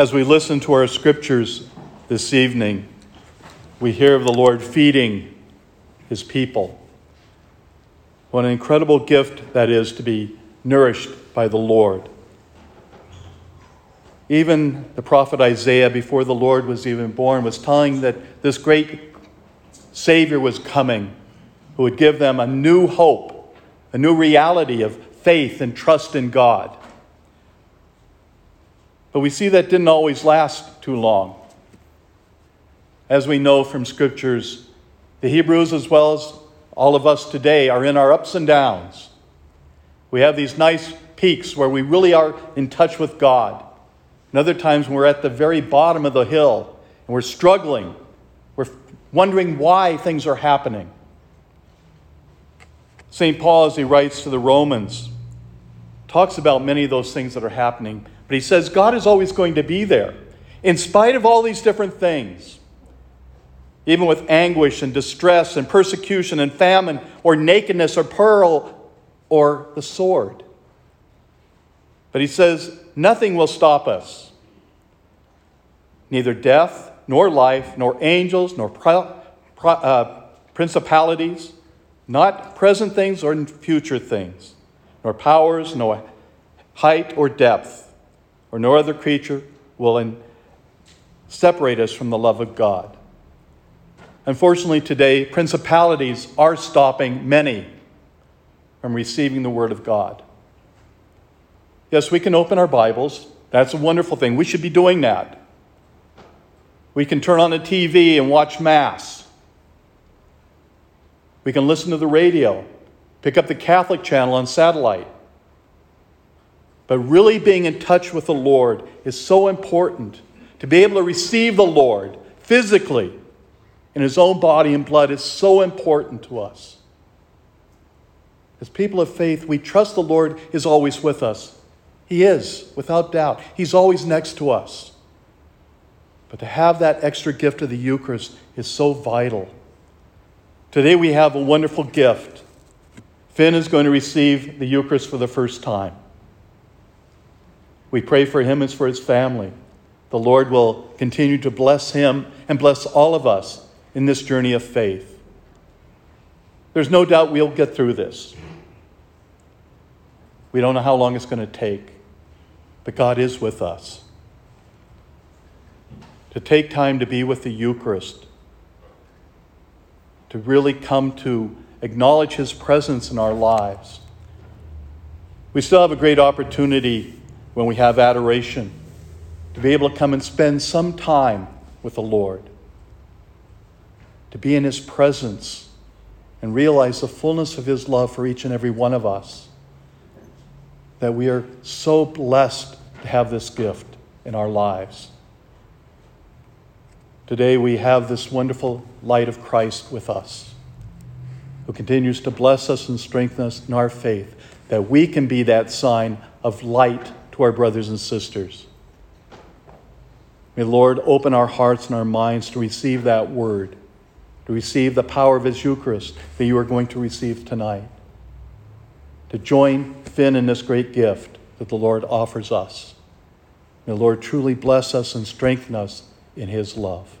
As we listen to our scriptures this evening, we hear of the Lord feeding his people. What an incredible gift that is to be nourished by the Lord. Even the prophet Isaiah, before the Lord was even born, was telling that this great Savior was coming who would give them a new hope, a new reality of faith and trust in God. But we see that didn't always last too long. As we know from scriptures, the Hebrews, as well as all of us today, are in our ups and downs. We have these nice peaks where we really are in touch with God. And other times when we're at the very bottom of the hill and we're struggling, we're wondering why things are happening. St. Paul, as he writes to the Romans, talks about many of those things that are happening, but he says God is always going to be there. In spite of all these different things, even with anguish and distress and persecution and famine or nakedness or peril or the sword. But he says, nothing will stop us. Neither death, nor life, nor angels, nor uh, principalities, not present things or future things, nor powers, nor height or depth, or no other creature will separate us from the love of God. Unfortunately, today, principalities are stopping many from receiving the Word of God. Yes, we can open our Bibles. That's a wonderful thing. We should be doing that. We can turn on the TV and watch Mass. We can listen to the radio, pick up the Catholic channel on satellite. But really being in touch with the Lord is so important. To be able to receive the Lord physically in his own body and blood is so important to us. As people of faith, we trust the Lord is always with us. He is, without doubt. He's always next to us. But to have that extra gift of the Eucharist is so vital. Today we have a wonderful gift. Finn is going to receive the Eucharist for the first time. We pray for him as for his family. The Lord will continue to bless him and bless all of us in this journey of faith. There's no doubt we'll get through this. We don't know how long it's going to take, but God is with us. To take time to be with the Eucharist, to really come to acknowledge His presence in our lives. We still have a great opportunity when we have adoration to be able to come and spend some time with the Lord to be in His presence and realize the fullness of His love for each and every one of us. That we are so blessed to have this gift in our lives. Today we have this wonderful light of Christ with us, who continues to bless us and strengthen us in our faith, that we can be that sign of light to our brothers and sisters. May Lord open our hearts and our minds to receive that word to receive the power of His Eucharist that you are going to receive tonight, to join Finn in this great gift that the Lord offers us. May the Lord truly bless us and strengthen us in His love.